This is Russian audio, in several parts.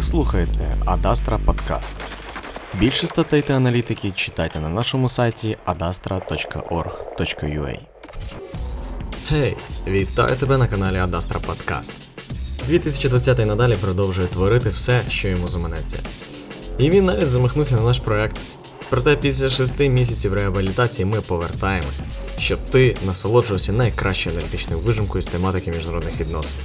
Ви слухаєте Адастра Подкаст. Більше статей та аналітики читайте на нашому сайті adastra.org.ua Гей, вітаю тебе на каналі Адастра Подкаст. 2020 й надалі продовжує творити все, що йому заманеться. І він навіть замахнувся на наш проект. Проте після шести місяців реабілітації ми повертаємось, щоб ти насолоджувався найкращою аналітичною вижимкою з тематики міжнародних відносин.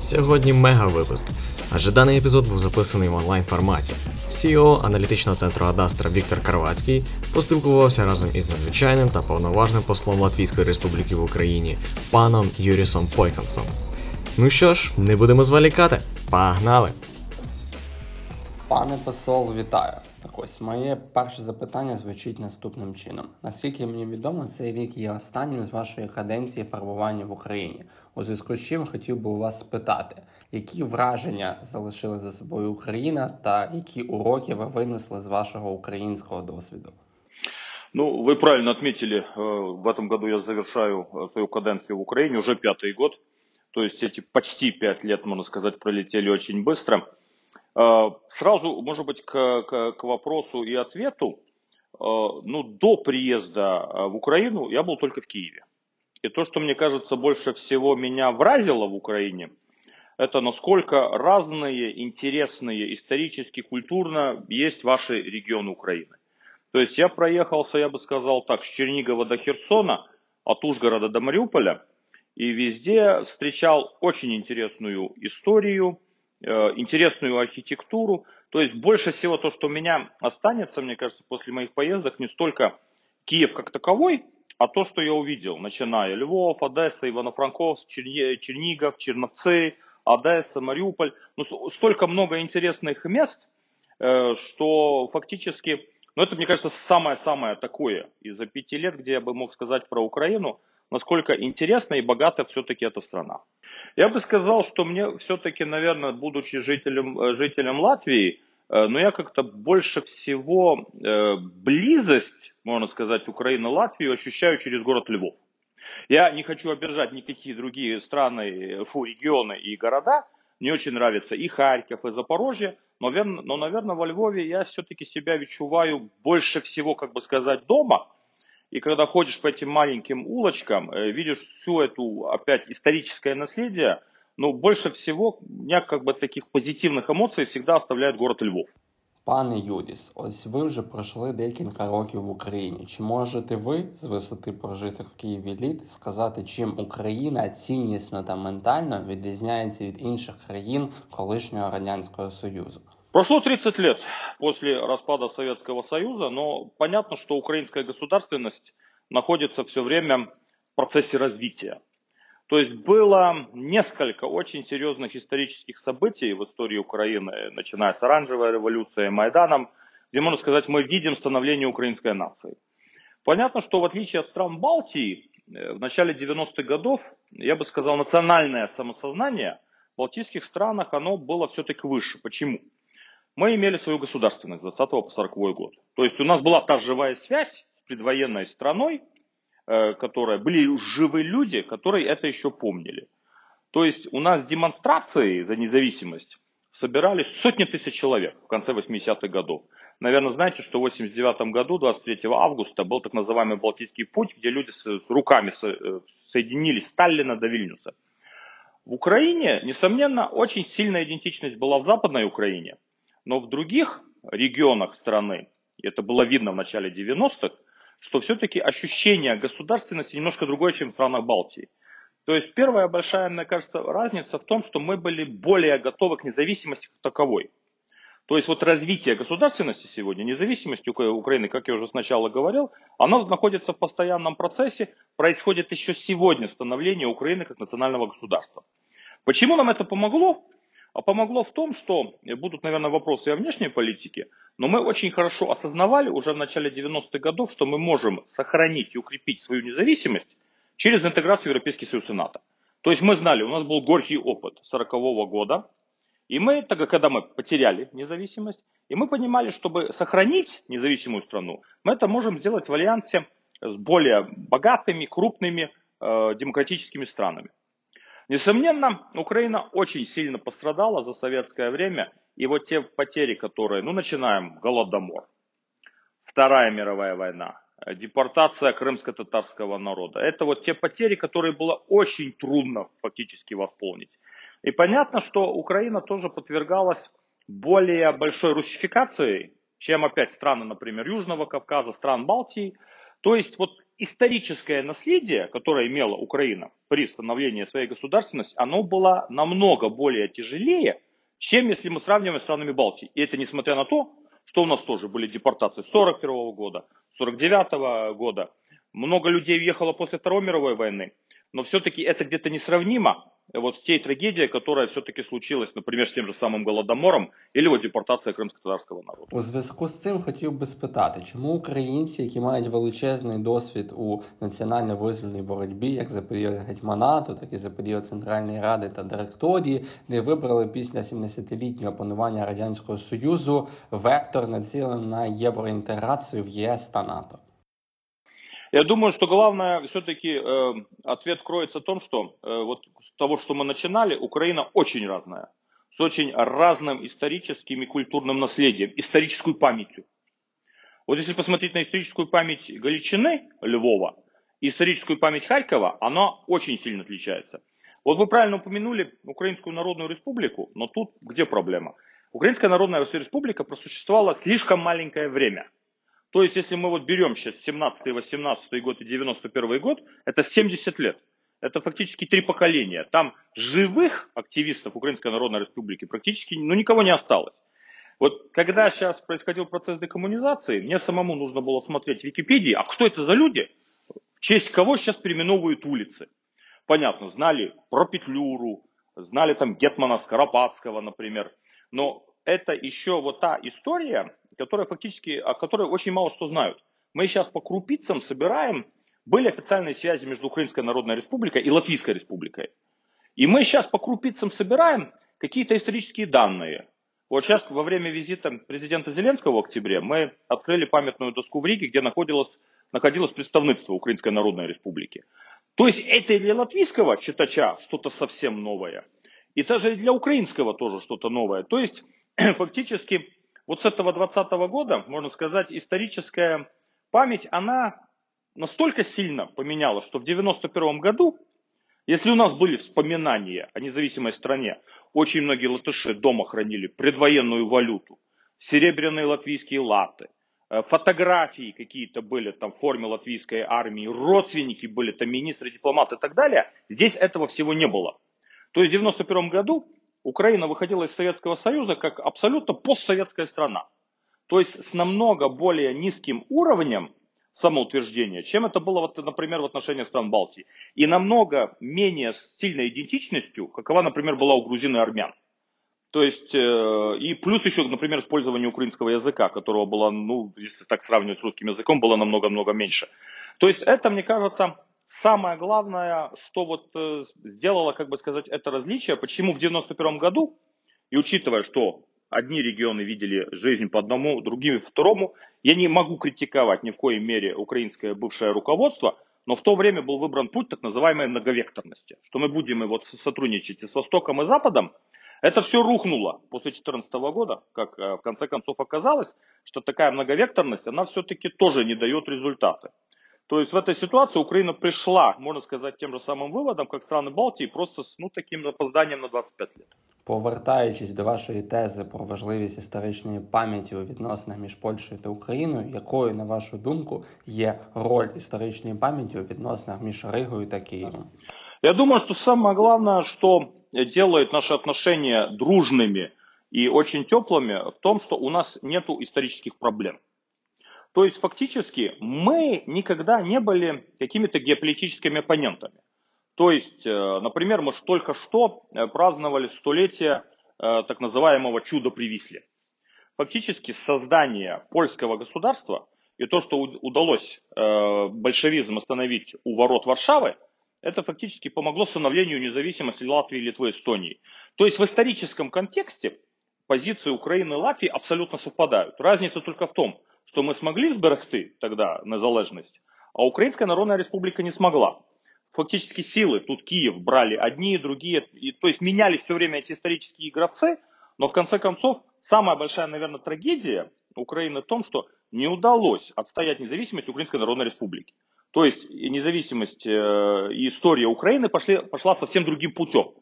Сьогодні мега випуск, адже даний епізод був записаний в онлайн форматі. CEO аналітичного центру Адастра Віктор Карвацький поспілкувався разом із надзвичайним та повноважним послом Латвійської Республіки в Україні паном Юрісом Пойконсом. Ну що ж, не будемо зволікати. Погнали! Пане посол, вітаю. Так ось моє перше запитання звучить наступним чином: наскільки мені відомо, цей рік є останнім з вашої каденції перебування в Україні. У зв'язку з чим хотів би у вас спитати, які враження залишили за собою Україна та які уроки ви винесли з вашого українського досвіду? Ну, вы правильно отметили, э, в этом году я завершаю э, свою каденцию в Украине, уже пятый год. То есть эти почти пять лет, можно сказать, пролетели очень быстро. Э, Сразу, может быть, к, к, к вопросу и ответу. Э, Ну, до приезда э, в Украину я был только в Киеве. И то, что мне кажется больше всего меня вразило в Украине, это насколько разные, интересные, исторически, культурно есть ваши регионы Украины. То есть я проехался, я бы сказал так, с Чернигова до Херсона, от Ужгорода до Мариуполя, и везде встречал очень интересную историю, интересную архитектуру. То есть больше всего то, что у меня останется, мне кажется, после моих поездок, не столько Киев как таковой, а то, что я увидел, начиная Львов, Одесса, Ивано-Франковск, Черни- Чернигов, Черновцы, Одесса, Мариуполь. Ну, столько много интересных мест, э, что фактически, ну это, мне кажется, самое-самое такое из-за пяти лет, где я бы мог сказать про Украину, насколько интересна и богата все-таки эта страна. Я бы сказал, что мне все-таки, наверное, будучи жителем, э, жителем Латвии, э, но я как-то больше всего э, близость, можно сказать, Украины-Латвии ощущаю через город Львов. Я не хочу обижать никакие другие страны, фу, регионы и города. Мне очень нравится и Харьков, и Запорожье. Но, но наверное, во Львове я все-таки себя відчуваю больше всего, как бы сказать, дома. И когда ходишь по этим маленьким улочкам, э, видишь всю эту, опять, историческое наследие, но больше всего у меня как бы таких позитивных эмоций всегда оставляет город Львов. Пане Юдіс, ось ви вже пройшли декілька років в Україні. Чи можете ви з висоти прожитих в Києві літ сказати, чим Україна ціннісно та ментально відрізняється від інших країн колишнього радянського союзу? Прошло 30 лет после распада Советского Союза, но понятно, что украинская государственность находится все время в процессе развития. То есть было несколько очень серьезных исторических событий в истории Украины, начиная с Оранжевой революции, Майданом, где, можно сказать, мы видим становление украинской нации. Понятно, что в отличие от стран Балтии, э, в начале 90-х годов, я бы сказал, национальное самосознание в балтийских странах, оно было все-таки выше. Почему? Мы имели свою государственность с 20 по 40 год. То есть у нас была та живая связь с предвоенной страной, э, которая были живые люди, которые это еще помнили. То есть у нас демонстрации за независимость собирались сотни тысяч человек в конце 80-х годов. Наверное, знаете, что в 89 году, 23 августа, был так называемый Балтийский путь, где люди с руками э, соединились Сталина до Вильнюса. В Украине, несомненно, очень сильная идентичность была в Западной Украине, но в других регионах страны, это было видно в начале 90-х, что все-таки ощущение государственности немножко другое, чем в странах Балтии. То есть первая большая, мне кажется, разница в том, что мы были более готовы к независимости как таковой. То есть вот развитие государственности сегодня, независимости Ука- Украины, как я уже сначала говорил, оно находится в постоянном процессе, происходит еще сегодня становление Украины как национального государства. Почему нам это помогло? А помогло в том, что э, будут, наверное, вопросы о внешней политике, но мы очень хорошо осознавали уже в начале 90-х годов, что мы можем сохранить и укрепить свою независимость через интеграцию в Европейский Союз и НАТО. То есть мы знали, у нас был горький опыт 40 года, и мы, тогда, когда мы потеряли независимость, и мы понимали, чтобы сохранить независимую страну, мы это можем сделать в альянсе с более богатыми, крупными э, демократическими странами. Несомненно, Украина очень сильно пострадала за советское время и вот те потери, которые, ну, начинаем, Голодомор, Вторая мировая война, депортация крымско-татарского народа. Это вот те потери, которые было очень трудно фактически восполнить. И понятно, что Украина тоже подвергалась более большой русификации, чем опять страны, например, Южного Кавказа, стран Балтии. То есть вот историческое наследие, которое имела Украина при становлении своей государственности, оно было намного более тяжелее, чем если мы сравниваем с странами Балтии. И это несмотря на то, что у нас тоже были депортации 41 года, 49 года. Много людей уехало после Второй мировой войны но все-таки это где-то несравнимо вот с тей трагедией, которая все-таки случилась, наприклад, з тим же самим Голодомором, або вот депортація кримськотарського народу. У зв'язку з цим хотів би спитати, чому українці, які мають величезний досвід у національно-визвольній боротьбі, як за період гетьманату, так і за період Центральної Ради та директорії, не вибрали після 70-літнього панування радянського союзу вектор націлений на євроінтеграцію в ЄС та НАТО? Я думаю, что главное все-таки э, ответ кроется в том, что э, вот с того, что мы начинали, Украина очень разная, с очень разным историческим и культурным наследием, исторической памятью. Вот если посмотреть на историческую память Галичины, Львова, и историческую память Харькова, она очень сильно отличается. Вот вы правильно упомянули Украинскую Народную Республику, но тут где проблема? Украинская Народная Республика просуществовала слишком маленькое время – то есть, если мы вот берем сейчас 17 18 год и 91 год, это 70 лет. Это фактически три поколения. Там живых активистов Украинской Народной Республики практически ну, никого не осталось. Вот когда сейчас происходил процесс декоммунизации, мне самому нужно было смотреть в Википедии, а кто это за люди, в честь кого сейчас переименовывают улицы. Понятно, знали про Петлюру, знали там Гетмана Скоропадского, например. Но это еще вот та история, которая фактически, о которой очень мало что знают. Мы сейчас по крупицам собираем, были официальные связи между Украинской Народной Республикой и Латвийской Республикой. И мы сейчас по крупицам собираем какие-то исторические данные. Вот сейчас во время визита президента Зеленского в октябре мы открыли памятную доску в Риге, где находилось, находилось представительство Украинской Народной Республики. То есть это для латвийского читача что-то совсем новое. И даже для украинского тоже что-то новое. То есть фактически вот с этого 20 года, можно сказать, историческая память, она настолько сильно поменялась, что в 91 году, если у нас были вспоминания о независимой стране, очень многие латыши дома хранили предвоенную валюту, серебряные латвийские латы, э, фотографии какие-то были там в форме латвийской армии, родственники были там министры, дипломаты и так далее, здесь этого всего не было. То есть в 91 году Украина выходила из Советского Союза как абсолютно постсоветская страна. То есть с намного более низким уровнем самоутверждения, чем это было, вот, например, в отношениях стран Балтии. И намного менее сильной идентичностью, какова, например, была у грузин и армян. То есть, э, и плюс еще, например, использование украинского языка, которого было, ну, если так сравнивать с русским языком, было намного-много меньше. То есть это, мне кажется, самое главное, что вот э, сделало, как бы сказать, это различие, почему в 91 году, и учитывая, что одни регионы видели жизнь по одному, другими по второму, я не могу критиковать ни в коей мере украинское бывшее руководство, но в то время был выбран путь так называемой многовекторности, что мы будем и вот сотрудничать и с Востоком, и Западом. Это все рухнуло после 2014 года, как э, в конце концов оказалось, что такая многовекторность, она все-таки тоже не дает результаты. То есть в этой ситуации Украина пришла, можно сказать, тем же самым выводом, как страны Балтии, просто с ну, таким опозданием на 25 лет. Повертаючись до вашої тези про важливість історичної пам'яті у відносинах між Польщею та Україною, якою, на вашу думку, є роль історичної пам'яті у відносинах між Ригою та Києвом? Я думаю, что самое главное, что делает наши отношения дружными и очень теплыми, в том, что у нас нет исторических проблем. То есть фактически мы никогда не были какими-то геополитическими оппонентами. То есть, э, например, мы только что э, праздновали столетие э, так называемого чуда при. Фактически создание польского государства и то, что удалось большевизм остановить у ворот Варшавы, это фактически помогло становлению независимости Латвии, Литвы, Эстонии. То есть в историческом контексте позиции Украины и Латвии абсолютно совпадают. Разница только в том, что мы смогли зберегти тогда незалежность, а Украинская Народная Республика не смогла. Фактически силы, тут Киев брали одни, другие, и, то есть менялись все время эти исторические игровцы, Но в конце концов, самая большая, наверное, трагедия Украины в том, что не удалось отстоять независимость Украинской Народной Республики. То есть независимость э, и история Украины пошли, пошла совсем другим путем.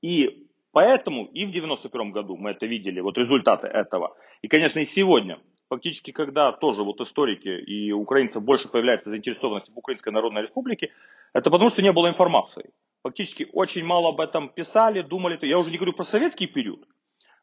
И поэтому и в 91 году мы это видели, вот результаты этого. И, конечно, и сегодня. Фактически, когда тоже вот историки и украинцев больше появляется заинтересованность в Украинской Народной Республике, это потому что не было информации. Фактически очень мало об этом писали, думали. Я уже не говорю про советский период,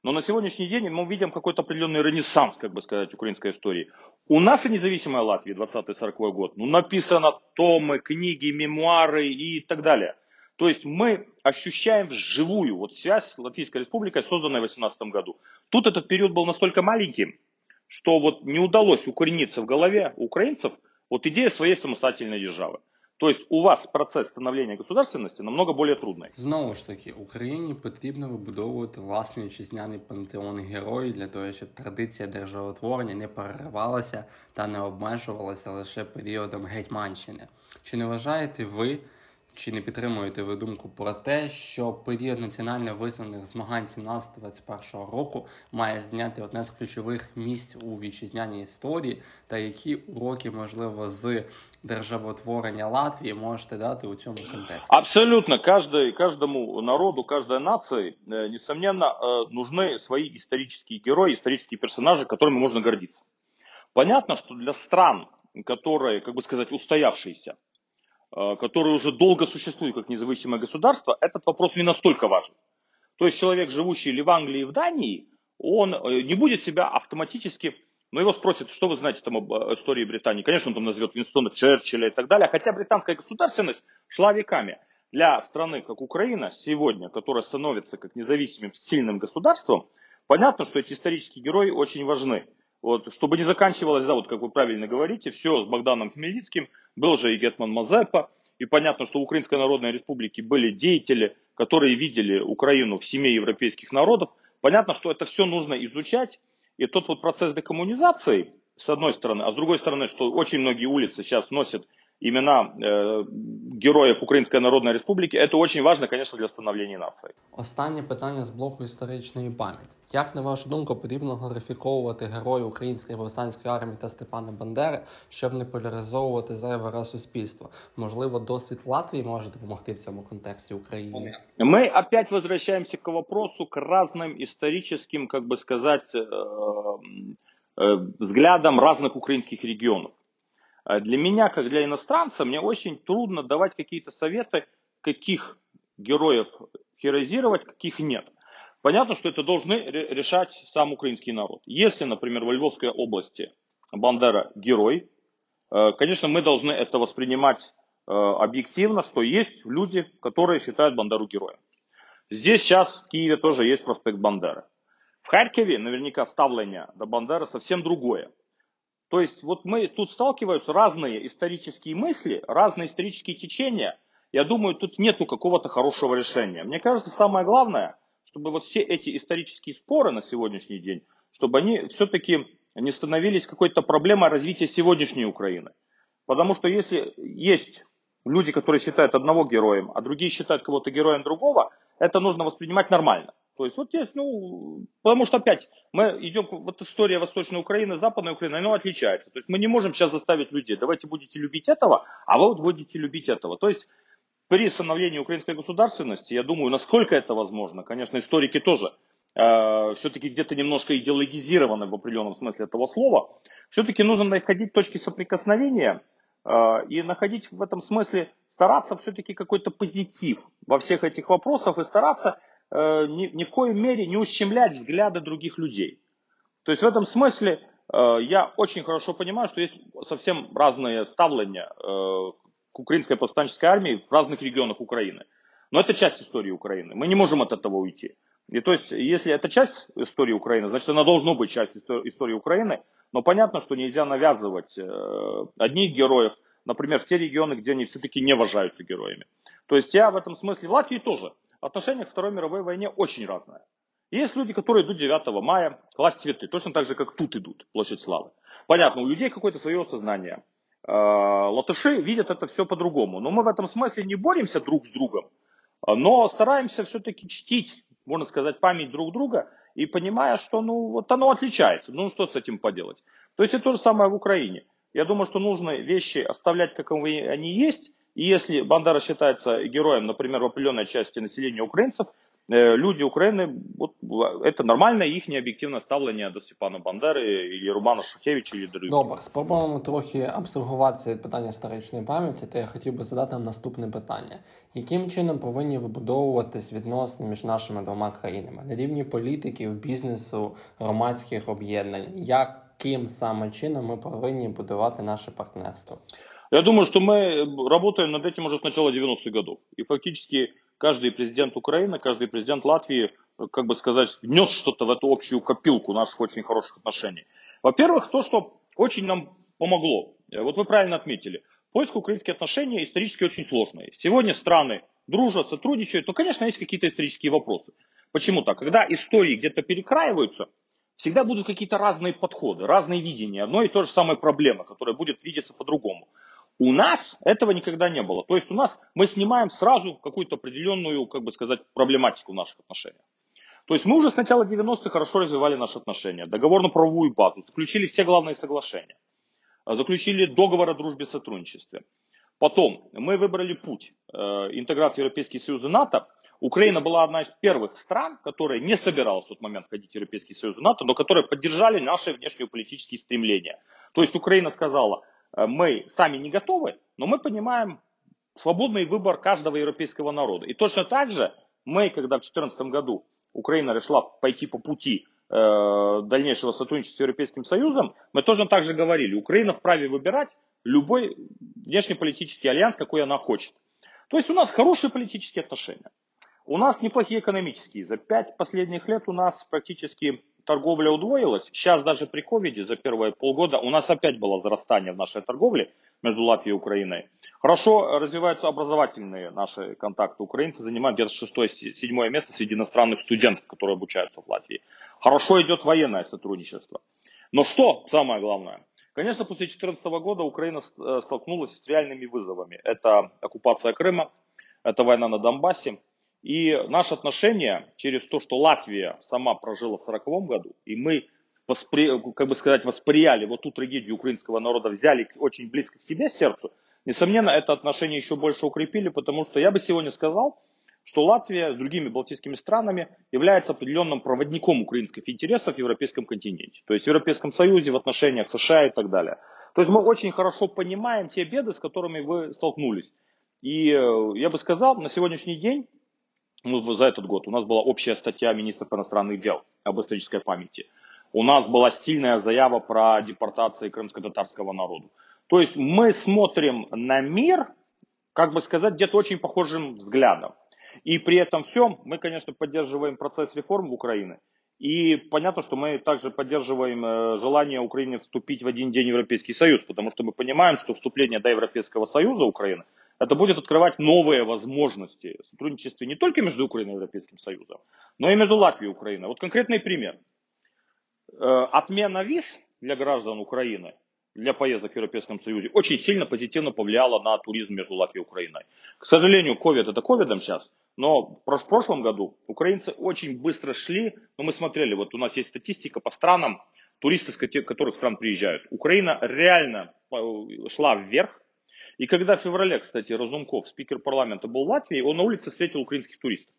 но на сегодняшний день мы видим какой-то определенный ренессанс, как бы сказать, украинской истории. У нас и независимая Латвия, 20-40 год, ну, написано томы, книги, мемуары и так далее. То есть мы ощущаем живую вот связь с Латвийской республикой, созданной в 18 году. Тут этот период был настолько маленьким, что вот не удалось укорениться в голове украинцев вот идея своей самостоятельной державы. То есть у вас процес становлення государственності намного більш трудний. Знову ж таки, Україні потрібно вибудовувати власний вітчизняний пантеон героїв для того, щоб традиція державотворення не переривалася та не обмежувалася лише періодом гетьманщини. Чи не вважаєте ви? Чи не підтримуєте ви думку про те, що період національно визваних змагань 17-21 року має зняти одне з ключових місць у вітчизняній історії, та які уроки, можливо, з державотворення Латвії можете дати у цьому контексті? Абсолютно. Каждый, каждому народу, каждой нации, э, несомненно, э, нужны свои исторические герои, исторические персонажи, которыми можно гордиться. Понятно, что для стран, которые, как бы сказать, устоявшиеся, Э, которые уже долго существуют как независимое государство, этот вопрос не настолько важен. То есть человек, живущий или в Англии, и в Дании, он э, не будет себя автоматически, но его спросят, что вы знаете там об э, истории Британии. Конечно, он там назовет Винстона Черчилля и так далее. Хотя британская государственность шла веками. Для страны, как Украина, сегодня, которая становится как независимым, сильным государством, понятно, что эти исторические герои очень важны. Вот, чтобы не заканчивалось, да, вот как вы правильно говорите, все с Богданом Хмельницким, был же и Гетман Мазепа, и понятно, что в Украинской Народной Республике были деятели, которые видели Украину в семье европейских народов. Понятно, что это все нужно изучать, и тот вот процесс декоммунизации, с одной стороны, а с другой стороны, что очень многие улицы сейчас носят имена э, героїв Української Народної Республіки, це дуже важливо, звісно, для становлення нації. Останнє питання з блоку історичної пам'яті. Як на вашу думку потрібно глорифіковувати героїв української повстанської армії та Степана Бандери, щоб не поляризовувати зайве раз суспільство? Можливо, досвід Латвії може допомогти в цьому контексті Україні? Мы опять возвращаемся к вопросу, к разным историческим, как бы сказать, э, э, взглядам разных украинских регионов. А для меня, как для иностранца, мне очень трудно давать какие-то советы, каких героев херозировать, каких нет. Понятно, что это должны решать сам украинский народ. Если, например, во Львовской области Бандера герой, э, конечно, мы должны это воспринимать э, объективно, что есть люди, которые считают Бандеру героем. Здесь сейчас в Киеве тоже есть проспект Бандеры. В Харькове наверняка ставление до Бандеры совсем другое. То есть вот мы тут сталкиваются разные исторические мысли, разные исторические течения. Я думаю, тут нету какого-то хорошего решения. Мне кажется, самое главное, чтобы вот все эти исторические споры на сегодняшний день, чтобы они все-таки не становились какой-то проблемой развития сегодняшней Украины. Потому что если есть люди, которые считают одного героем, а другие считают кого-то героем другого, это нужно воспринимать нормально. То есть вот здесь, ну, потому что опять мы идем, вот история Восточной Украины, Западной Украины, она отличается. То есть мы не можем сейчас заставить людей, давайте будете любить этого, а вы вот будете любить этого. То есть при становлении украинской государственности, я думаю, насколько это возможно, конечно, историки тоже э, все-таки где-то немножко идеологизированы в определенном смысле этого слова, все-таки нужно находить точки соприкосновения э, и находить в этом смысле, стараться все-таки какой-то позитив во всех этих вопросах и стараться Э, ни, ни в коей мере не ущемлять взгляды других людей. То есть в этом смысле э, я очень хорошо понимаю, что есть совсем разные ставления э, к украинской повстанческой армии в разных регионах Украины. Но это часть истории Украины. Мы не можем от этого уйти. И то есть, если это часть истории Украины, значит, она должна быть часть истории Украины. Но понятно, что нельзя навязывать одних героев, например, в те регионы, где они все-таки не уважаются героями. То есть я в этом смысле, в Латвии тоже отношение к Второй мировой войне очень разное. Есть люди, которые идут 9 мая класть цветы, точно так же, как тут идут, площадь славы. Понятно, у людей какое-то свое сознание. Э, латыши видят это все по-другому. Но мы в этом смысле не боремся друг с другом, но стараемся все-таки чтить, можно сказать, память друг друга и понимая, что ну, вот оно отличается. Ну, что с этим поделать? То есть это то же самое в Украине. Я думаю, что нужно вещи оставлять, как они есть. И если Бандера считается героем, например, в определенной части населения украинцев, э, люди Украины, вот, это нормально, їхнє об'єктивне ставлення до Степана Бандери, і Романа Шухевича, і других. Добре, спробуємо трохи абстрагуватися від питання історичної пам'яті, то я хотів би задати вам наступне питання: яким чином повинні вибудовуватись відносини між нашими двома країнами на рівні політиків, бізнесу, громадських об'єднань? Яким саме чином ми повинні будувати наше партнерство? Я думаю, что мы работаем над этим уже с начала 90-х годов. И фактически каждый президент Украины, каждый президент Латвии, как бы сказать, внес что-то в эту общую копилку наших очень хороших отношений. Во-первых, то, что очень нам помогло. Вот вы правильно отметили. Польско-украинские отношения исторически очень сложные. Сегодня страны дружат, сотрудничают, то, конечно, есть какие-то исторические вопросы. Почему так? Когда истории где-то перекраиваются, всегда будут какие-то разные подходы, разные видения одной и той же самой проблемы, которая будет видеться по-другому. У нас этого никогда не было. То есть у нас мы снимаем сразу какую-то определенную, как бы сказать, проблематику в наших отношениях. То есть мы уже с начала 90-х хорошо развивали наши отношения, договорно-правовую базу, заключили все главные соглашения, заключили договор о дружбе и сотрудничестве. Потом мы выбрали путь э, интеграции Европейский Союз и НАТО. Украина была одна из первых стран, которая не собиралась в тот момент входить в Европейский Союз и НАТО, но которые поддержали наши внешнеполитические стремления. То есть Украина сказала, мы сами не готовы, но мы понимаем свободный выбор каждого европейского народа. И точно так же мы, когда в 2014 году Украина решила пойти по пути э, дальнейшего сотрудничества с Европейским Союзом, мы тоже так же говорили, Украина вправе выбирать любой внешнеполитический альянс, какой она хочет. То есть у нас хорошие политические отношения. У нас неплохие экономические. За пять последних лет у нас практически торговля удвоилась. Сейчас даже при ковиде за первые полгода у нас опять было зарастание в нашей торговле между Латвией и Украиной. Хорошо развиваются образовательные наши контакты. Украинцы занимают где-то шестое-седьмое место среди иностранных студентов, которые обучаются в Латвии. Хорошо идет военное сотрудничество. Но что самое главное? Конечно, после 2014 года Украина э, столкнулась с реальными вызовами. Это оккупация Крыма, это война на Донбассе, и наше отношение через то, что Латвия сама прожила в 1940 году, и мы, воспри, как бы сказать, восприяли вот ту трагедию украинского народа, взяли очень близко к себе сердцу, несомненно, это отношение еще больше укрепили, потому что я бы сегодня сказал, что Латвия с другими балтийскими странами является определенным проводником украинских интересов в европейском континенте. То есть в Европейском Союзе, в отношениях США и так далее. То есть мы очень хорошо понимаем те беды, с которыми вы столкнулись. И э, я бы сказал, на сегодняшний день ну, за этот год у нас была общая статья министра иностранных дел об исторической памяти. У нас была сильная заява про депортацию крымско-татарского народа. То есть мы смотрим на мир, как бы сказать, где-то очень похожим взглядом. И при этом всем мы, конечно, поддерживаем процесс реформ в Украине. И понятно, что мы также поддерживаем э, желание Украины вступить в один день в Европейский Союз, потому что мы понимаем, что вступление до Европейского Союза Украины – это будет открывать новые возможности сотрудничества не только между Украиной и Европейским Союзом, но и между Латвией и Украиной. Вот конкретный пример. Э, отмена виз для граждан Украины для поездок в Европейском Союзе очень сильно позитивно повлияла на туризм между Латвией и Украиной. К сожалению, ковид это ковидом сейчас, но в прошлом году украинцы очень быстро шли, но мы смотрели, вот у нас есть статистика по странам, туристы с которых стран приезжают. Украина реально э, шла вверх, и когда в феврале, кстати, Разумков, спикер парламента, был в Латвии, он на улице встретил украинских туристов.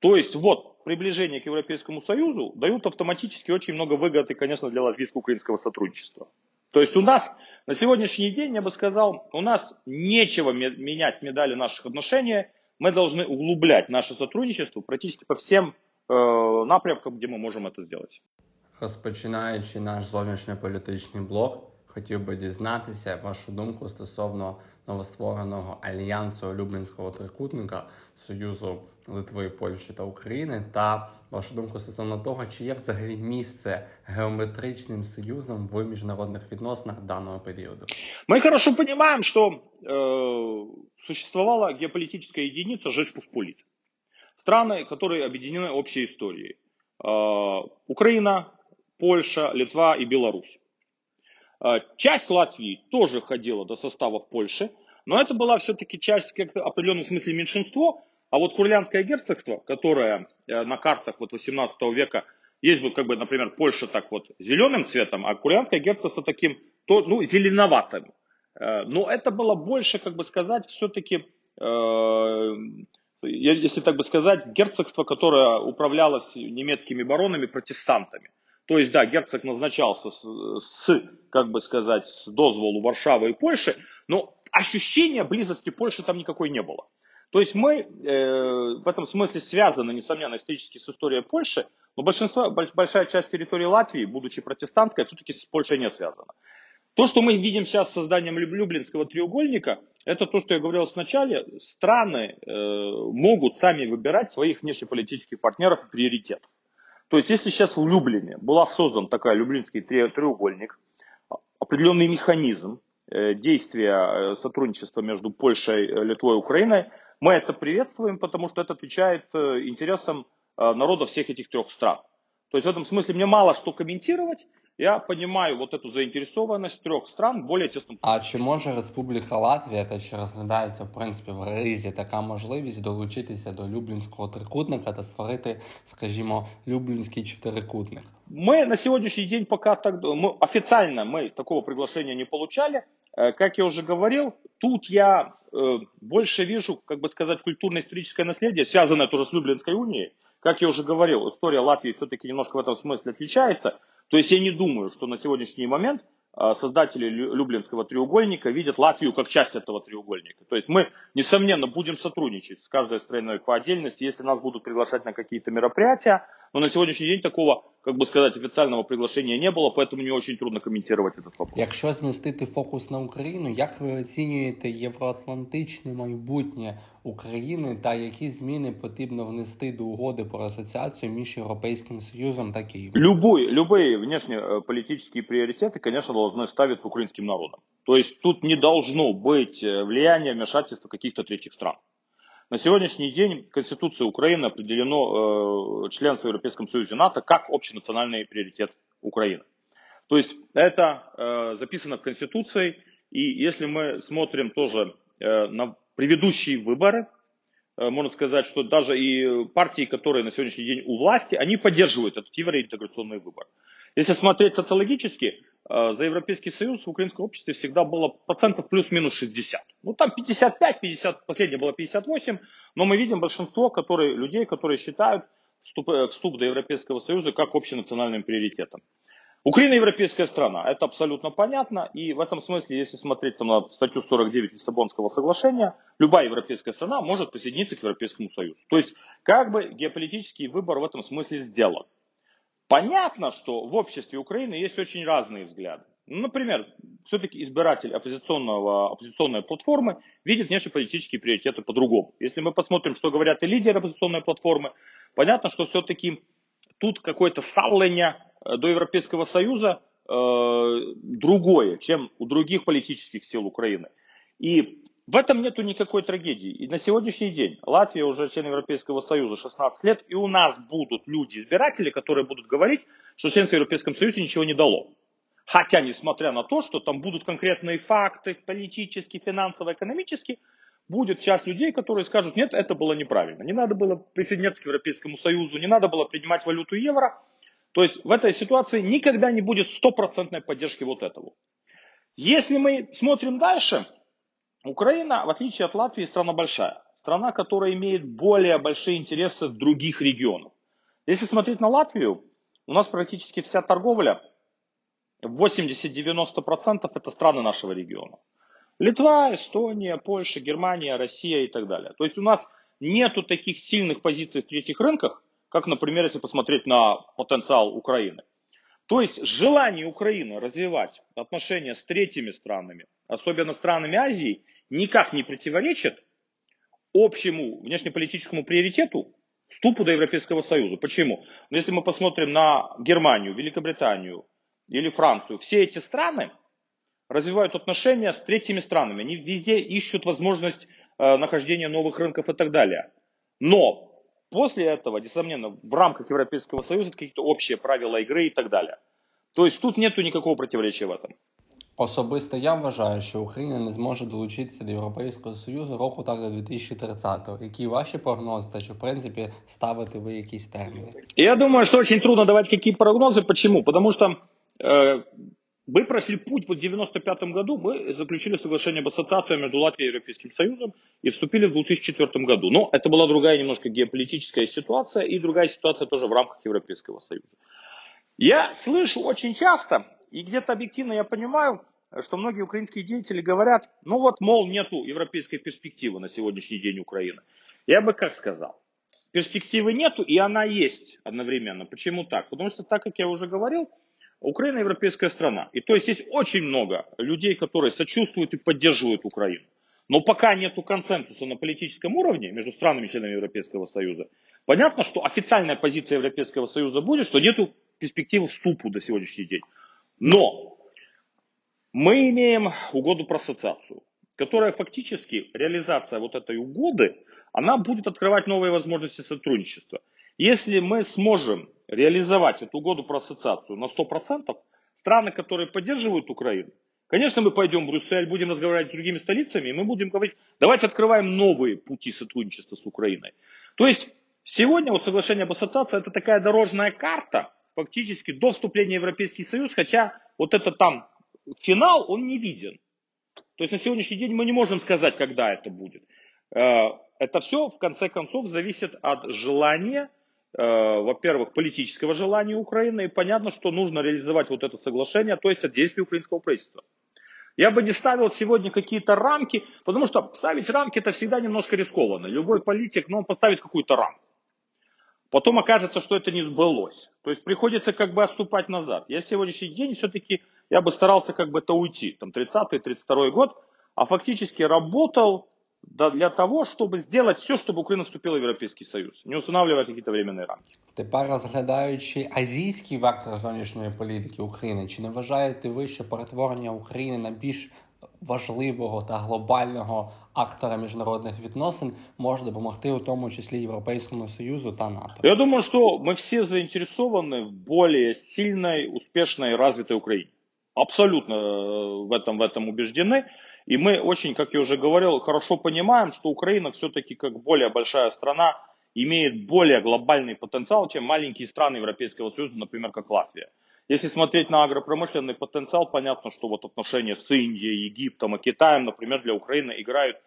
То есть вот приближение к Европейскому Союзу дают автоматически очень много выгод и, конечно, для латвийско-украинского сотрудничества. То есть у нас на сегодняшний день, я бы сказал, у нас нечего менять медали наших отношений. Мы должны углублять наше сотрудничество практически по всем э, напрямкам, где мы можем это сделать. Розпочинаючи наш зовнішньополітичний блок, Хотів би дізнатися вашу думку стосовно новоствореного альянсу Люблінського трикутника Союзу Литви, Польщі та України, та вашу думку стосовно того, чи є взагалі місце геометричним союзом в міжнародних відносинах данного періоду. Ми хорошо розуміємо, що э, существовала геополітична единиця Жечпосполит. Страны, які об'єднані общей історией. Э, Украина, Польша, Литва и Беларусь. А, часть Латвии тоже ходила до составов Польши, но это была все-таки часть, как в определенном смысле, меньшинство. А вот Курлянское герцогство, которое э, на картах вот 18 века есть вот как бы, например, Польша так вот зеленым цветом, а Курлянское герцогство таким, то, ну, зеленоватым. Э, но это было больше, как бы сказать, все-таки, э, если так бы сказать, герцогство, которое управлялось немецкими баронами, протестантами. То есть, да, герцог назначался с, с как бы сказать, с дозволу Варшавы и Польши, но ощущения близости Польши там никакой не было. То есть мы э, в этом смысле связаны, несомненно, исторически с историей Польши, но большинство, большая часть территории Латвии, будучи протестантской, все-таки с Польшей не связана. То, что мы видим сейчас с созданием Люблинского треугольника, это то, что я говорил сначала. Страны э, могут сами выбирать своих внешнеполитических партнеров и приоритетов. То есть, если сейчас в Люблине была создан такой Люблинский треугольник, определенный механизм э, действия э, сотрудничества между Польшей, э, Литвой и Украиной, мы это приветствуем, потому что это отвечает интересам народа всех этих трех стран. То есть в этом смысле мне мало что комментировать Я понимаю вот эту заинтересованность трех стран в более тесном А чи може Республіка Латвія та чи розглядається в принципі в ризі така можливість долучитися до Люблінського трикутника та створити, скажімо, Люблінський чотирикутник? Мы на сегодняшний день пока так, мы, официально мы такого приглашения не получали. Э, как я уже говорил, тут я э, больше вижу, как бы сказать, культурно-историческое наследие, связанное тоже с Люблинской унией. Как я уже говорил, история Латвии все-таки немножко в этом смысле отличается. То есть я не думаю, что на сегодняшний момент а, создатели Люблинского треугольника видят Латвию как часть этого треугольника. То есть мы, несомненно, будем сотрудничать с каждой страной по отдельности, если нас будут приглашать на какие-то мероприятия. Но на сегодняшний день такого, как бы сказать, официального приглашения не было, поэтому мне очень трудно комментировать этот вопрос. Якщо змістити фокус на Україну, як ви оцінюєте євроатлантичне майбутнє України та які зміни потрібно внести до угоди про асоціацію між Європейським Союзом та Києвом? Любой, любые внешнеполитические приоритеты, конечно, должны ставиться украинским народом. То есть тут не должно быть э, влияния, вмешательства каких-то третьих стран. На сегодняшний день Конституцией Украины определено э, членство в Европейском Союзе НАТО как общенациональный приоритет Украины. То есть это э, записано в Конституции, и если мы смотрим тоже э, на предыдущие выборы, э, можно сказать, что даже и партии, которые на сегодняшний день у власти, они поддерживают этот евроинтеграционный выбор. Если смотреть социологически, за Европейский Союз в украинском обществе всегда было процентов плюс-минус 60. Ну там 55, 50, последнее было 58, но мы видим большинство которые, людей, которые считают вступ, э, вступ до Европейского Союза как общенациональным приоритетом. Украина европейская страна, это абсолютно понятно, и в этом смысле, если смотреть там, на статью 49 Лиссабонского соглашения, любая европейская страна может присоединиться к Европейскому Союзу. То есть, как бы геополитический выбор в этом смысле сделан. Понятно, что в обществе Украины есть очень разные взгляды. Ну, например, все-таки избиратель оппозиционного, оппозиционной платформы видит внешнеполитические приоритеты по-другому. Если мы посмотрим, что говорят и лидеры оппозиционной платформы, понятно, что все-таки тут какое-то ставление Э, до Европейского Союза э, другое, чем у других политических сил Украины. И в этом нету никакой трагедии. И на сегодняшний день Латвия уже член Европейского Союза 16 лет, и у нас будут люди, избиратели, которые будут говорить, что членство в Европейском Союзе ничего не дало. Хотя, несмотря на то, что там будут конкретные факты, политические, финансово, экономические, будет часть людей, которые скажут, нет, это было неправильно. Не надо было присоединяться к Европейскому Союзу, не надо было принимать валюту евро, то есть в этой ситуации никогда не будет стопроцентной поддержки вот этого. Если мы смотрим дальше, Украина, в отличие от Латвии, страна большая. Страна, которая имеет более большие интересы других регионах. Если смотреть на Латвию, у нас практически вся торговля, 80-90% это страны нашего региона. Литва, Эстония, Польша, Германия, Россия и так далее. То есть у нас нету таких сильных позиций в третьих рынках, как, например, если посмотреть на потенциал Украины. То есть желание Украины развивать отношения с третьими странами, особенно странами Азии, никак не противоречит общему внешнеполитическому приоритету вступу до Европейского Союза. Почему? Ну, если мы посмотрим на Германию, Великобританию или Францию, все эти страны развивают отношения с третьими странами. Они везде ищут возможность э, нахождения новых рынков и так далее. Но После этого, несомненно, в рамках Европейского Союза какие-то общие правила игры и так далее. То есть тут нету никакого противоречия в этом. Особисто я вважаю, що Україна не зможе долучитися до Європейського Союзу року так до 2030-го. Які ваші прогнози, та чи в принципі ставите ви якісь терміни? Я думаю, что очень трудно давать какие прогнозы. Почему? Потому что э, мы прошли путь вот в 95 году, мы заключили соглашение об ассоциации между Латвией и Европейским Союзом и вступили в 2004 году. Но это была другая немножко геополитическая ситуация и другая ситуация тоже в рамках Европейского Союза. Я слышу очень часто, и где-то объективно я понимаю, что многие украинские деятели говорят, ну вот, мол, нету европейской перспективы на сегодняшний день Украины. Я бы как сказал, перспективы нету, и она есть одновременно. Почему так? Потому что, так как я уже говорил, Украина европейская страна. И то есть есть очень много людей, которые сочувствуют и поддерживают Украину. Но пока нет консенсуса на политическом уровне между странами-членами Европейского Союза, понятно, что официальная позиция Европейского Союза будет, что нет перспективы вступу до сегодняшний день. Но мы имеем угоду про ассоциацию, которая фактически, реализация вот этой угоды, она будет открывать новые возможности сотрудничества. Если мы сможем реализовать эту угоду про ассоциацию на 100%, страны, которые поддерживают Украину, конечно, мы пойдем в Брюссель, будем разговаривать с другими столицами, и мы будем говорить, давайте открываем новые пути сотрудничества с Украиной. То есть сегодня вот соглашение об ассоциации это такая дорожная карта, фактически до вступления в Европейский Союз, хотя вот это там финал, он не виден. То есть на сегодняшний день мы не можем сказать, когда это будет. Э, это все, в конце концов, зависит от желания, во-первых, политического желания Украины, и понятно, что нужно реализовать вот это соглашение, то есть от действий украинского правительства. Я бы не ставил сегодня какие-то рамки, потому что ставить рамки это всегда немножко рискованно. Любой политик, ну, он поставит какую-то рамку. Потом окажется, что это не сбылось. То есть приходится как бы отступать назад. Я сегодняшний день все-таки, я бы старался как бы это уйти. Там 30-32 год, а фактически работал для того, чтобы сделать все, чтобы Украина вступила в Европейский Союз, не устанавливая какие-то временные рамки. Тепер розглядаючи азійський вектор зовнішньої політики України, чи не вважаєте ви, що перетворення України на більш важливого та глобального актора міжнародних відносин може допомогти у тому числі Європейському Союзу та НАТО? Я думаю, что мы все заинтересованы в более сильной, успешной, развитой Украине. Абсолютно э, в этом, в этом убеждены. И мы очень, как я уже говорил, хорошо понимаем, что Украина все-таки как более большая страна имеет более глобальный потенциал, чем маленькие страны Европейского Союза, например, как Латвия. Если смотреть на агропромышленный потенциал, понятно, что вот отношения с Индией, Египтом и Китаем, например, для Украины играют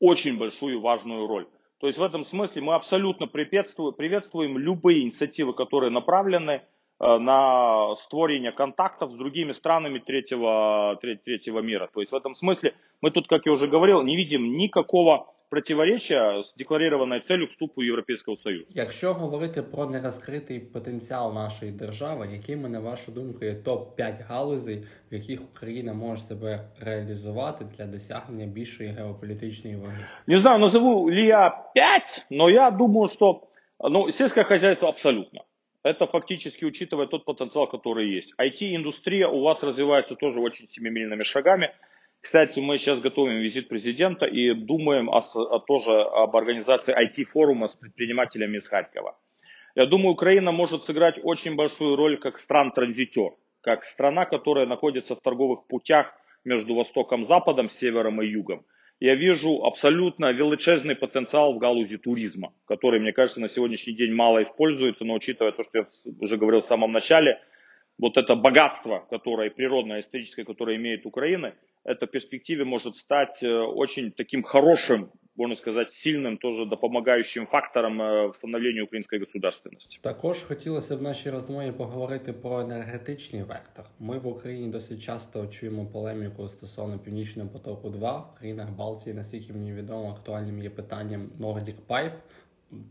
очень большую важную роль. То есть в этом смысле мы абсолютно приветствуем, любые инициативы, которые направлены на створение контактов с другими странами третьего, третьего мира. То есть в этом смысле мы тут, как я уже говорил, не видим никакого противоречия з декларованою целью вступу Європейського Союзу. Якщо говорити про нерозкритий потенціал нашої держави, якими на вашу думку є топ 5 галузей, в яких Україна може себе реалізувати для досягнення більшої геополітичної ваги? Не знаю, назову ли я 5, но я думаю, что ну, сельское хозяйство абсолютно. Это фактически учитывая тот потенциал, который есть. IT-индустрия у вас развивается тоже очень семимильными шагами. Кстати, мы сейчас готовим визит президента и думаем о, о, тоже об организации IT-форума с предпринимателями из Харькова. Я думаю, Украина может сыграть очень большую роль как стран-транзитер, как страна, которая находится в торговых путях между Востоком, Западом, Севером и Югом. Я вижу абсолютно величезный потенциал в галузе туризма, который, мне кажется, на сегодняшний день мало используется, но учитывая то, что я уже говорил в самом начале, вот это богатство, которое природное, историческое, которое имеет Украина, это в перспективе может стать э, очень таким хорошим, можно сказать, сильным, тоже допомагаючим фактором э, в становлении української государственности. Також хотілося б в нашій розмові поговорити про енергетичний вектор. Ми в Україні досить часто чуємо полеміку стосовно північного потоку. 2 в країнах Балтії, наскільки мені відомо, актуальним є питанням Nordic Pipe,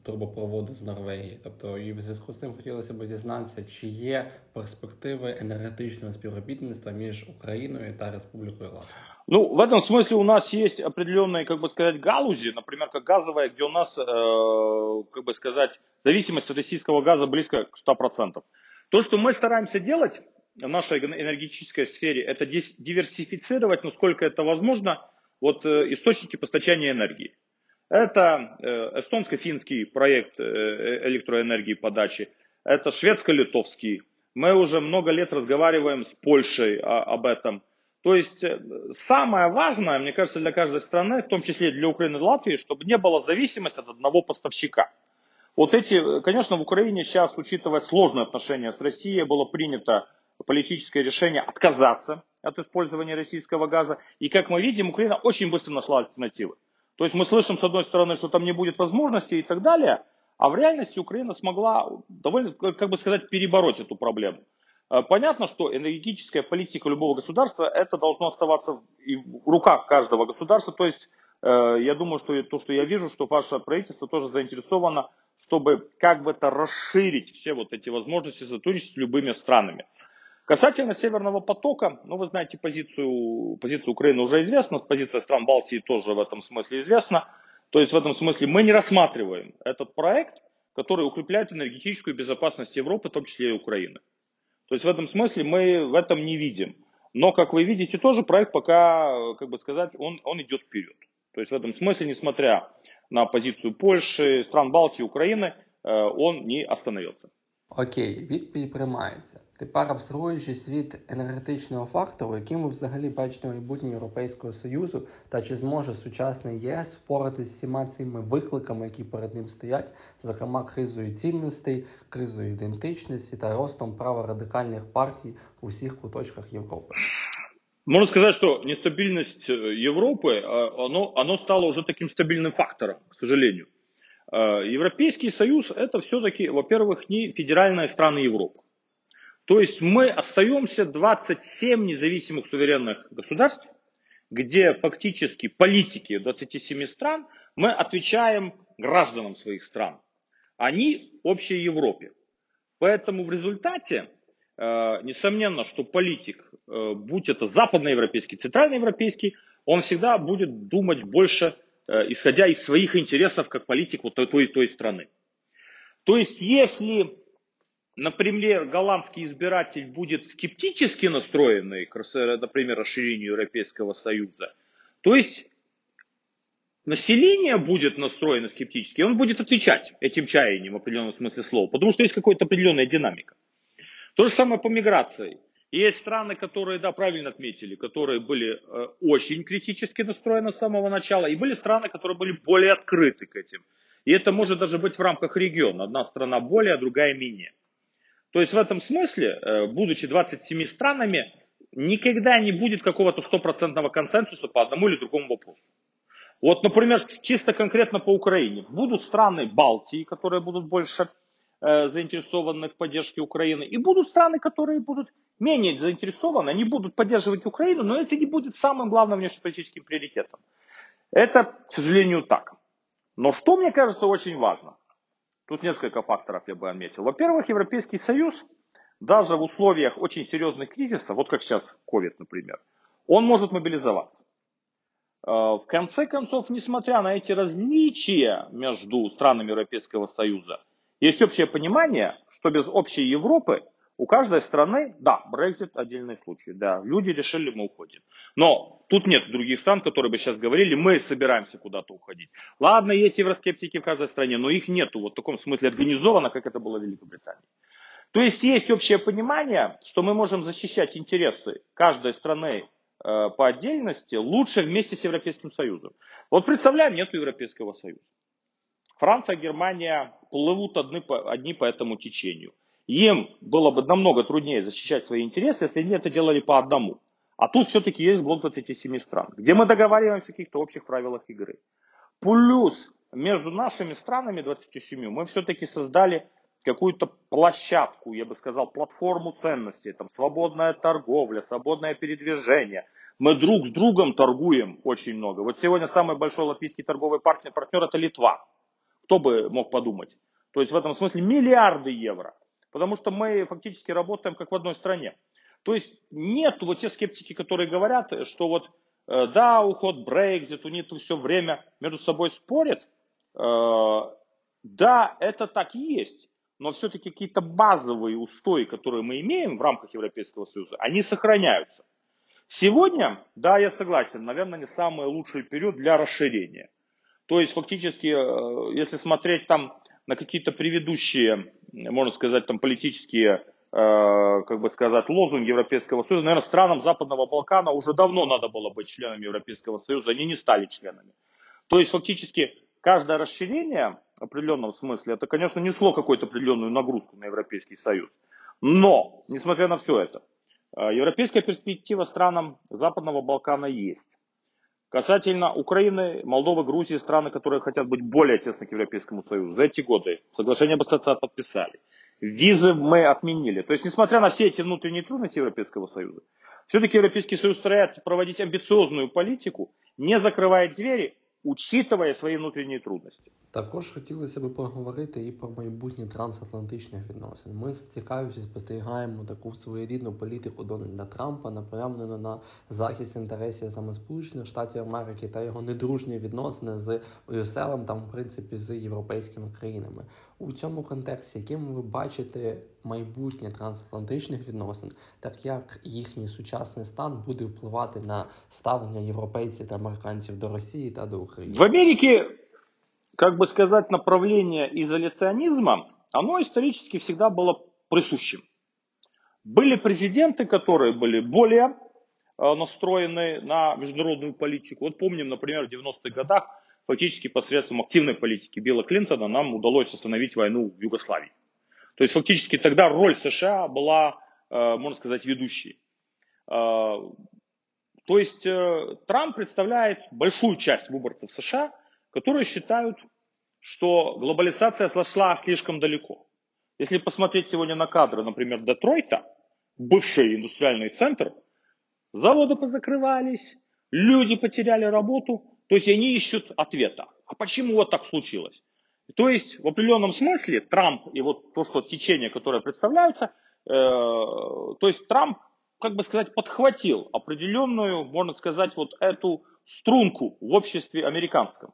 трубопроводу з Норвегії. Тобто, і в зв'язку з цим хотілося б дізнатися, чи є перспективи энергетичного співробітництва між Україною та Республікою Латвія. Ну, в этом смысле у нас есть определенные, как бы сказать, галузи, например, как газовая, где у нас, э, как бы сказать, зависимость от российского газа близко к 100%. То, что мы стараемся делать в нашей энергетической сфере, это диверсифицировать, насколько это возможно, вот э, источники постачания энергии. Это э, эстонско-финский проект э, электроэнергии подачи, это шведско-литовский. Мы уже много лет разговариваем с Польшей об этом. То есть э, самое важное, мне кажется, для каждой страны, в том числе для Украины и Латвии, чтобы не было зависимости от одного поставщика. Вот эти, конечно, в Украине сейчас, учитывая сложные отношения с Россией, было принято политическое решение отказаться от использования российского газа. И как мы видим, Украина очень быстро нашла альтернативы. То есть мы слышим с одной стороны, что там не будет возможности и так далее, а в реальности Украина смогла довольно, как бы сказать, перебороть эту проблему. Э, понятно, что энергетическая политика любого государства, это должно оставаться и в руках каждого государства. То есть э, я думаю, что то, что я вижу, что ваше правительство тоже заинтересовано, чтобы как бы это расширить все вот эти возможности сотрудничать с любыми странами. Касательно Северного потока, ну вы знаете позицию, позицию Украины уже известна, позиция стран Балтии тоже в этом смысле известна. То есть в этом смысле мы не рассматриваем этот проект, который укрепляет энергетическую безопасность Европы, в том числе и Украины. То есть в этом смысле мы в этом не видим. Но, как вы видите, тоже проект пока, как бы сказать, он, он идет вперед. То есть в этом смысле, несмотря на позицию Польши, стран Балтии, Украины, э, он не остановился. Окей, відповідь приймається. Тепер абстрагуючи світ енергетичного фактору, яким ви взагалі бачите майбутнє Європейського Союзу, та чи зможе сучасний ЄС впоратися з всіма цими викликами, які перед ним стоять, зокрема кризою цінностей, кризою ідентичності та ростом права радикальних партій у всіх куточках Європи? Можно сказать, что нестабильность Европы, оно, оно стало уже таким стабильным фактором, к сожалению. Э, Европейский Союз это все-таки, во-первых, не федеральные страны Европы. То есть мы остаемся 27 независимых суверенных государств, где фактически политики 27 стран мы отвечаем гражданам своих стран. Они общей Европе. Поэтому в результате, э, несомненно, что политик, э, будь это западноевропейский, центральноевропейский, он всегда будет думать больше Э, исходя из своих интересов как политик вот той, той, той страны. То есть, если, например, голландский избиратель будет скептически настроенный к, например, расширению Европейского Союза, то есть население будет настроено скептически, он будет отвечать этим чаяниям в определенном смысле слова, потому что есть какая-то определенная динамика. То же самое по миграции. Есть страны, которые, да, правильно отметили, которые были э, очень критически настроены с самого начала, и были страны, которые были более открыты к этим. И это может даже быть в рамках региона. Одна страна более, а другая менее. То есть в этом смысле, э, будучи 27 странами, никогда не будет какого-то стопроцентного консенсуса по одному или другому вопросу. Вот, например, чисто конкретно по Украине. Будут страны Балтии, которые будут больше э, заинтересованы в поддержке Украины, и будут страны, которые будут менее заинтересованы, они будут поддерживать Украину, но это не будет самым главным внешнеполитическим приоритетом. Это, к сожалению, так. Но что мне кажется очень важно? Тут несколько факторов я бы отметил. Во-первых, Европейский Союз, даже в условиях очень серьезных кризисов, вот как сейчас COVID, например, он может мобилизоваться. Э, в конце концов, несмотря на эти различия между странами Европейского Союза, есть общее понимание, что без общей Европы у каждой страны, да, Brexit отдельный случай, да, люди решили, мы уходим. Но тут нет других стран, которые бы сейчас говорили, мы собираемся куда-то уходить. Ладно, есть евроскептики в каждой стране, но их нету вот в таком смысле организовано, как это было в Великобритании. То есть есть общее понимание, что мы можем защищать интересы каждой страны э, по отдельности лучше вместе с Европейским Союзом. Вот представляем, нет Европейского Союза. Франция, Германия плывут одни по, одни по этому течению. Им было бы намного труднее защищать свои интересы, если они это делали по одному. А тут все-таки есть блок 27 стран, где мы договариваемся о каких-то общих правилах игры. Плюс между нашими странами 27 мы все-таки создали какую-то площадку, я бы сказал, платформу ценностей, там свободная торговля, свободное передвижение. Мы друг с другом торгуем очень много. Вот сегодня самый большой латвийский торговый партнер, партнер это Литва. Кто бы мог подумать? То есть в этом смысле миллиарды евро. Потому что мы фактически работаем как в одной стране. То есть нет вот те скептики, которые говорят, что вот э, да, уход Брекзит, у них все время между собой спорят. Э, да, это так и есть. Но все-таки какие-то базовые устои, которые мы имеем в рамках Европейского Союза, они сохраняются. Сегодня, да, я согласен, наверное, не самый лучший период для расширения. То есть фактически, э, если смотреть там на какие-то предыдущие, можно сказать, там политические как бы сказать, лозунг Европейского Союза. Наверное, странам Западного Балкана уже давно надо было быть членами Европейского Союза, они не стали членами. То есть фактически каждое расширение в определенном смысле, это, конечно, несло какую-то определенную нагрузку на Европейский Союз. Но, несмотря на все это, европейская перспектива странам Западного Балкана есть. Касательно Украины, Молдовы, Грузии, страны, которые хотят быть более тесно к Европейскому Союзу, за эти годы соглашение об ассоциации подписали. Визы мы отменили. То есть, несмотря на все эти внутренние трудности Европейского Союза, все-таки Европейский Союз старается проводить амбициозную политику, не закрывая двери учитывая свої внутрішні трудності. Також хотілося б поговорити і про майбутні трансатлантичних відносин. Ми з цікавістю спостерігаємо таку своєрідну політику Дональда Трампа, напрямлену на захист інтересів саме Сполучених Штатів Америки та його недружні відносини з Брюсселем, там, в принципі, з європейськими країнами. У цьому контексті, яким ви бачите майбутнє трансатлантичних відносин, так як їхній сучасний стан буде впливати на ставлення європейців та американців до Росії та до України? В Америке, как бы сказать, направление изоляционизма, оно исторически всегда было присущим. Были президенты, которые были более э, настроены на международную политику. Вот помним, например, в 90-х годах фактически посредством активной политики Билла Клинтона нам удалось остановить войну в Югославии. То есть фактически тогда роль США была, э, можно сказать, ведущей. Э, то есть э, Трамп представляет большую часть выборцев США, которые считают, что глобализация сошла слишком далеко. Если посмотреть сегодня на кадры, например, Детройта, бывший индустриальный центр, заводы позакрывались, люди потеряли работу, то есть они ищут ответа. А почему вот так случилось? То есть в определенном смысле Трамп и вот то, что течение, которое представляется, э, то есть Трамп, как бы сказать, подхватил определенную, можно сказать, вот эту струнку в обществе американском.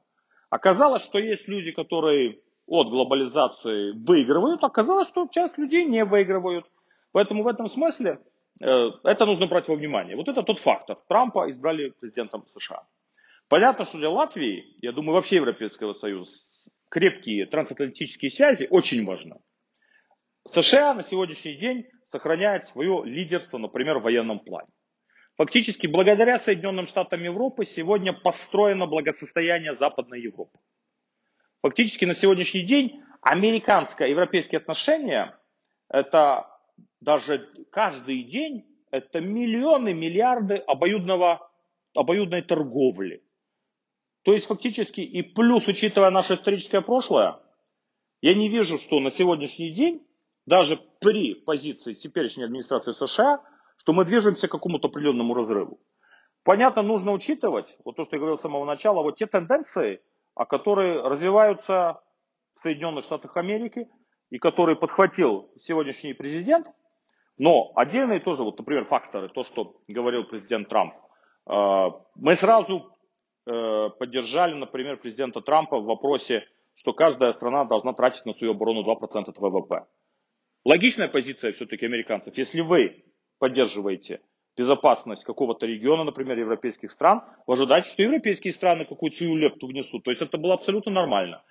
Оказалось, что есть люди, которые от глобализации выигрывают, оказалось, что часть людей не выигрывают. Поэтому в этом смысле э, это нужно брать во внимание. Вот это тот фактор. Трампа избрали президентом США. Понятно, что для Латвии, я думаю, вообще Европейского Союза, крепкие трансатлантические связи очень важно. США на сегодняшний день сохраняет свое лидерство, например, в военном плане. Фактически, благодаря Соединенным Штатам Европы сегодня построено благосостояние Западной Европы. Фактически на сегодняшний день американско-европейские отношения, это даже каждый день, это миллионы, миллиарды обоюдного, обоюдной торговли. То есть фактически и плюс, учитывая наше историческое прошлое, я не вижу, что на сегодняшний день, даже при позиции теперешней администрации США, что мы движемся к какому-то определенному разрыву. Понятно, нужно учитывать, вот то, что я говорил с самого начала, вот те тенденции, которые развиваются в Соединенных Штатах Америки, и которые подхватил сегодняшний президент. Но отдельные тоже, вот, например, факторы, то, что говорил президент Трамп. Э, мы сразу поддержали, например, президента Трампа в вопросе, что каждая страна должна тратить на свою оборону 2% от ВВП. Логичная позиция все-таки американцев. Если вы поддерживаете безопасность какого-то региона, например, европейских стран, вы ожидаете, что европейские страны какую-то свою лепту внесут. То есть это было абсолютно нормально.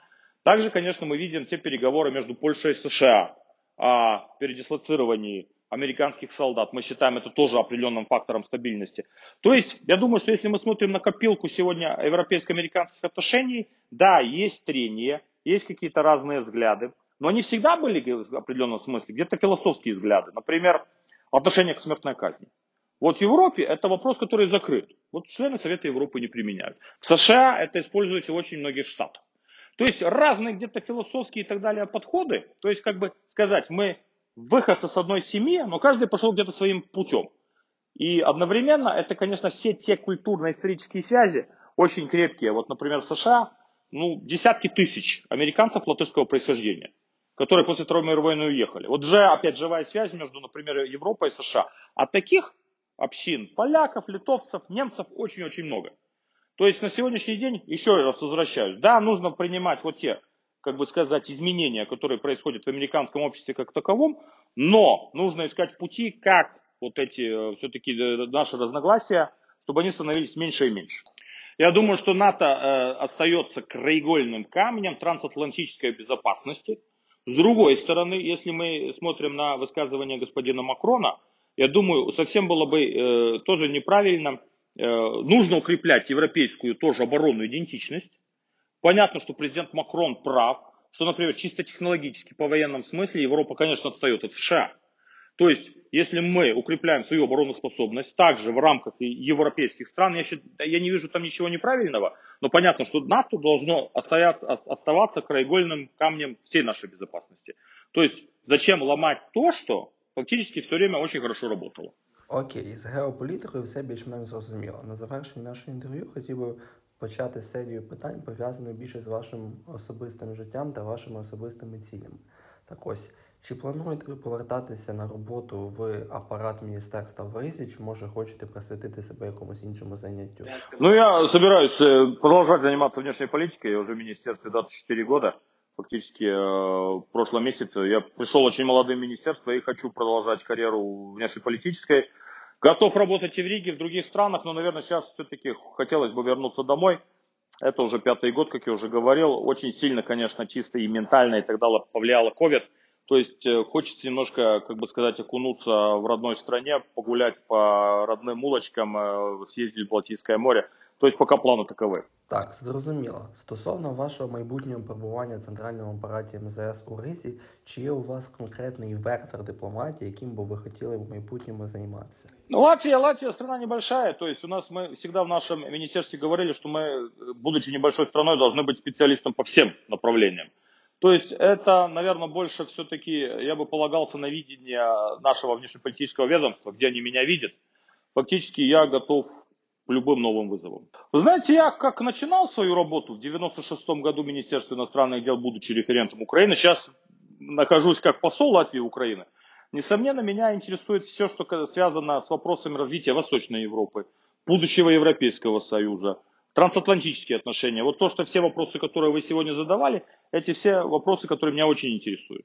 Также, конечно, мы видим те переговоры между Польшей и США о передислоцировании американских солдат. Мы считаем это тоже определенным фактором стабильности. То есть, я думаю, что если мы смотрим на копилку сегодня европейско-американских отношений, да, есть трения, есть какие-то разные взгляды, но они всегда были в определенном смысле, где-то философские взгляды. Например, отношение к смертной казни. Вот в Европе это вопрос, который закрыт. Вот члены Совета Европы не применяют. В США это используется в очень многих штатах. То есть разные где-то философские и так далее подходы. То есть, как бы сказать, мы выходцы с одной семьи, но каждый пошел где-то своим путем. И одновременно это, конечно, все те культурно-исторические связи очень крепкие. Вот, например, в США, ну, десятки тысяч американцев латышского происхождения, которые после Второй мировой войны уехали. Вот же, опять, живая связь между, например, Европой и США. А таких общин, поляков, литовцев, немцев очень-очень много. То есть на сегодняшний день, еще раз возвращаюсь, да, нужно принимать вот те как бы сказать, изменения, которые происходят в американском обществе как таковом, но нужно искать пути, как вот эти э, все-таки э, наши разногласия, чтобы они становились меньше и меньше. Я думаю, что НАТО э, остается краеугольным камнем трансатлантической безопасности. С другой стороны, если мы смотрим на высказывание господина Макрона, я думаю, совсем было бы э, тоже неправильно, э, нужно укреплять европейскую тоже оборонную идентичность. Понятно, что президент Макрон прав, что, например, чисто технологически, по военном смысле, Европа, конечно, отстает от США. То есть, если мы укрепляем свою обороноспособность также в рамках европейских стран, я, считаю, я не вижу там ничего неправильного, но понятно, что НАТО должно оставаться, оставаться краеугольным камнем всей нашей безопасности. То есть, зачем ломать то, что фактически все время очень хорошо работало. Окей, з геополітикою все більш-менш зрозуміло. На завершення нашого інтерв'ю хотів би почати серію питань, пов'язаних більше з вашим особистим життям та вашими особистими цілями. Так ось, чи плануєте ви повертатися на роботу в апарат міністерства в Ризі, чи може хочете присвятити себе якомусь іншому заняттю? Ну, я собираюсь э, продолжать заниматься внешней политикой. Я уже в министерстве 24 года. Фактически э, в прошлом месяце я пришел очень молодым в министерство и хочу продолжать карьеру внешнеполитической. Готов работать и в Риге, и в других странах, но, наверное, сейчас все-таки хотелось бы вернуться домой. Это уже пятый год, как я уже говорил. Очень сильно, конечно, чисто и ментально и так далее повлияло COVID. То есть э, хочется немножко, как бы сказать, окунуться в родной стране, погулять по родным улочкам, э, съездить в Балтийское море. То есть пока планы таковы. Так, зрозуміло. Стосовно вашого майбутнього перебування в центральному апараті МЗС у Ризі, чи є у вас конкретний вектор дипломатії, яким би ви хотіли в майбутньому займатися? Ну, Латвия, Латвия страна небольшая, то есть у нас мы всегда в нашем министерстве говорили, что мы, будучи небольшой страной, должны быть специалистом по всем направлениям. То есть это, наверное, больше все-таки я бы полагался на видение нашего внешнеполитического ведомства, где они меня видят. Фактически я готов к любым новым вызовам. Вы знаете, я как начинал свою работу в 96 году в Министерстве иностранных дел, будучи референтом Украины, сейчас нахожусь как посол Латвии и Украины. Несомненно, меня интересует все, что связано с вопросами развития Восточной Европы, будущего Европейского Союза, трансатлантические отношения. Вот то, что все вопросы, которые вы сегодня задавали, эти все вопросы, которые меня очень интересуют.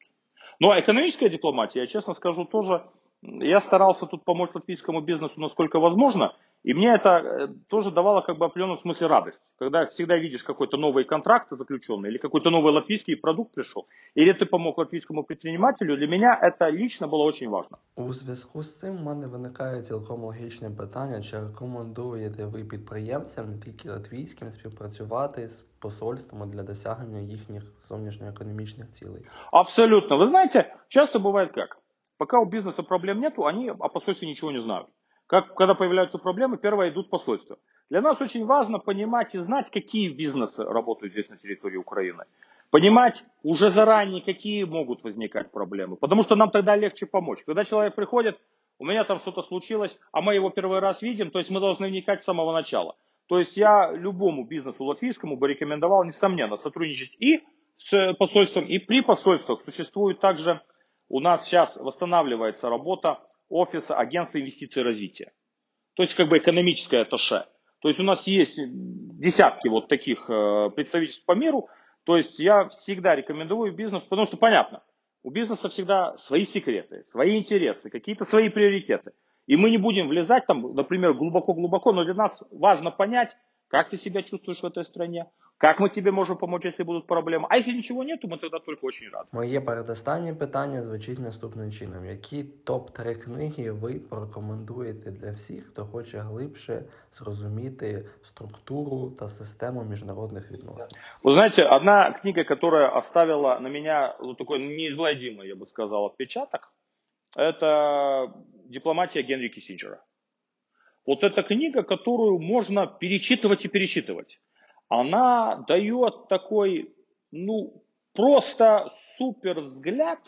Ну а экономическая дипломатия, я честно скажу, тоже я старался тут помочь латвийскому бизнесу насколько возможно. И мне это э, тоже давало как бы в определенном смысле радость. Когда всегда видишь какой-то новый контракт заключенный, или какой-то новый латвийский продукт пришел, или ты помог латвійському предпринимателю, для меня это лично было очень важно. У зв'язку з цим в мене виникає цілком логічне питання, чи рекомендуєте ви підприємцям, не тільки латвійським, співпрацювати з посольствами для досягнення їхніх зовнішньоекономічних цілей? Абсолютно. Вы знаете, часто бывает как? Пока у бизнеса проблем нету, они о посольстве ничего не знают. Как, когда появляются проблемы, первое идут посольства. Для нас очень важно понимать и знать, какие бизнесы работают здесь на территории Украины. Понимать уже заранее, какие могут возникать проблемы. Потому что нам тогда легче помочь. Когда человек приходит, у меня там что-то случилось, а мы его первый раз видим, то есть мы должны вникать с самого начала. То есть я любому бизнесу латвийскому бы рекомендовал, несомненно, сотрудничать и с посольством, и при посольствах. Существует также, у нас сейчас восстанавливается работа офиса агентства инвестиций и развития. То есть как бы экономическое атташе. То есть у нас есть десятки вот таких э, представительств по миру. То есть я всегда рекомендую бизнесу, потому что понятно, у бизнеса всегда свои секреты, свои интересы, какие-то свои приоритеты. И мы не будем влезать там, например, глубоко-глубоко, но для нас важно понять, как ты себя чувствуешь в этой стране, как мы тебе можем помочь, если будут проблемы. А если ничего нету, мы тогда только очень рады. Моє передостаннє питання звучить наступним чином: які топ-3 книги ви порекомендуєте для всіх, хто хоче глибше зрозуміти структуру та систему міжнародних відносин? Вы знаете, одна книга, которая оставила на меня вот такой неизгладимый, я бы сказал, отпечаток, это «Дипломатия Генри Киссинджера». Вот эта книга, которую можно перечитывать и перечитывать. Она дает такой, ну, просто супер взгляд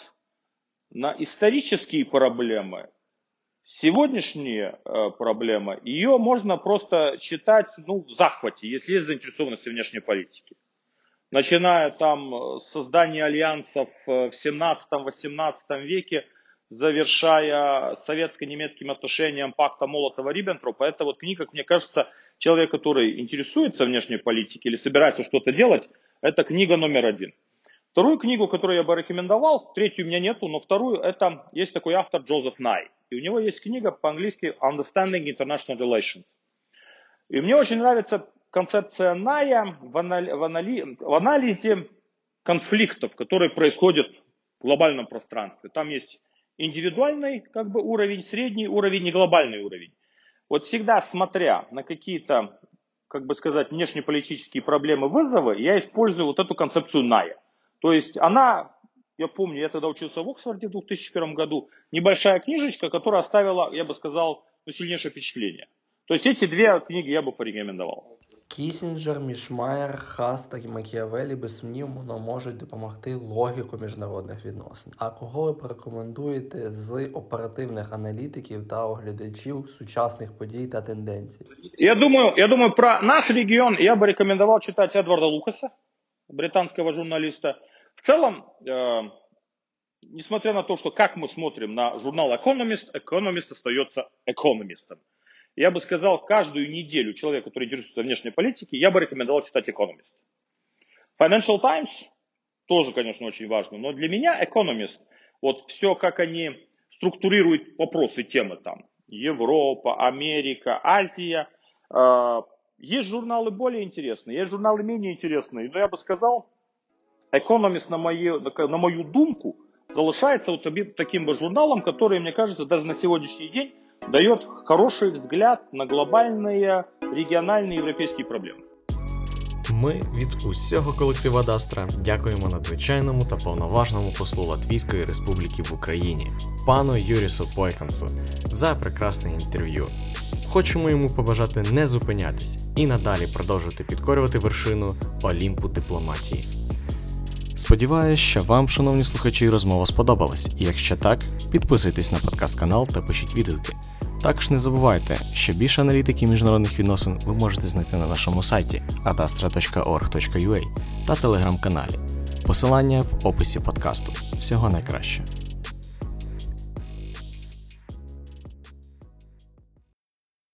на исторические проблемы, сегодняшние э, проблемы. Ее можно просто читать, ну, в захвате, если есть заинтересованность в внешней политике. Начиная там с создания альянсов в 17-18 веке – завершая советско-немецким отношениям пакта Молотова-Риббентропа. Это вот книга, мне кажется, человек, который интересуется внешней политикой или собирается что-то делать, это книга номер один. Вторую книгу, которую я бы рекомендовал, третью у меня нету, но вторую, это есть такой автор Джозеф Най. И у него есть книга по-английски Understanding International Relations. И мне очень нравится концепция Ная в, анали- в, анали- в анализе конфликтов, которые происходят в глобальном пространстве. Там есть индивидуальный как бы, уровень, средний уровень и глобальный уровень. Вот всегда смотря на какие-то, как бы сказать, внешнеполитические проблемы, вызовы, я использую вот эту концепцию Ная. То есть она, я помню, я тогда учился в Оксфорде в 2001 году, небольшая книжечка, которая оставила, я бы сказал, ну, сильнейшее впечатление. То есть эти две книги я бы порекомендовал. Кісінджер, Мішмаєр, Хаста і Макіавелі безсумнівно можуть допомогти логіку міжнародних відносин. А кого ви порекомендуєте з оперативних аналітиків та оглядачів сучасних подій та тенденцій? Я думаю, я думаю, про наш регион я бы рекомендовал читать Эдварда Лукаса, британского журналиста. В целом, э, несмотря на то, что как мы смотрим на журнал Economist, Economist остается экономистом. Я бы сказал, каждую неделю человек, который интересуется внешней политикой, я бы рекомендовал читать Economist. Financial Times тоже, конечно, очень важно, но для меня Economist, вот все, как они структурируют вопросы, темы там, Европа, Америка, Азия, э, есть журналы более интересные, есть журналы менее интересные, но я бы сказал, Economist на мою, на мою думку залишается вот таким бы журналом, который, мне кажется, даже на сегодняшний день дает хороший взгляд на глобальные региональные европейские проблемы. Ми від усього колектива Дастра дякуємо надзвичайному та повноважному послу Латвійської Республіки в Україні, пану Юрісу Пойкансу, за прекрасне інтерв'ю. Хочемо йому побажати не зупинятись і надалі продовжувати підкорювати вершину Олімпу дипломатії. Сподіваюсь, що вам, шановні слухачі, розмова сподобалась, і якщо так, підписуйтесь на подкаст канал та пишіть відгуки. Також не забувайте, що більше аналітики міжнародних відносин ви можете знайти на нашому сайті adastra.org.ua та телеграм-каналі. Посилання в описі подкасту. Всього найкраще.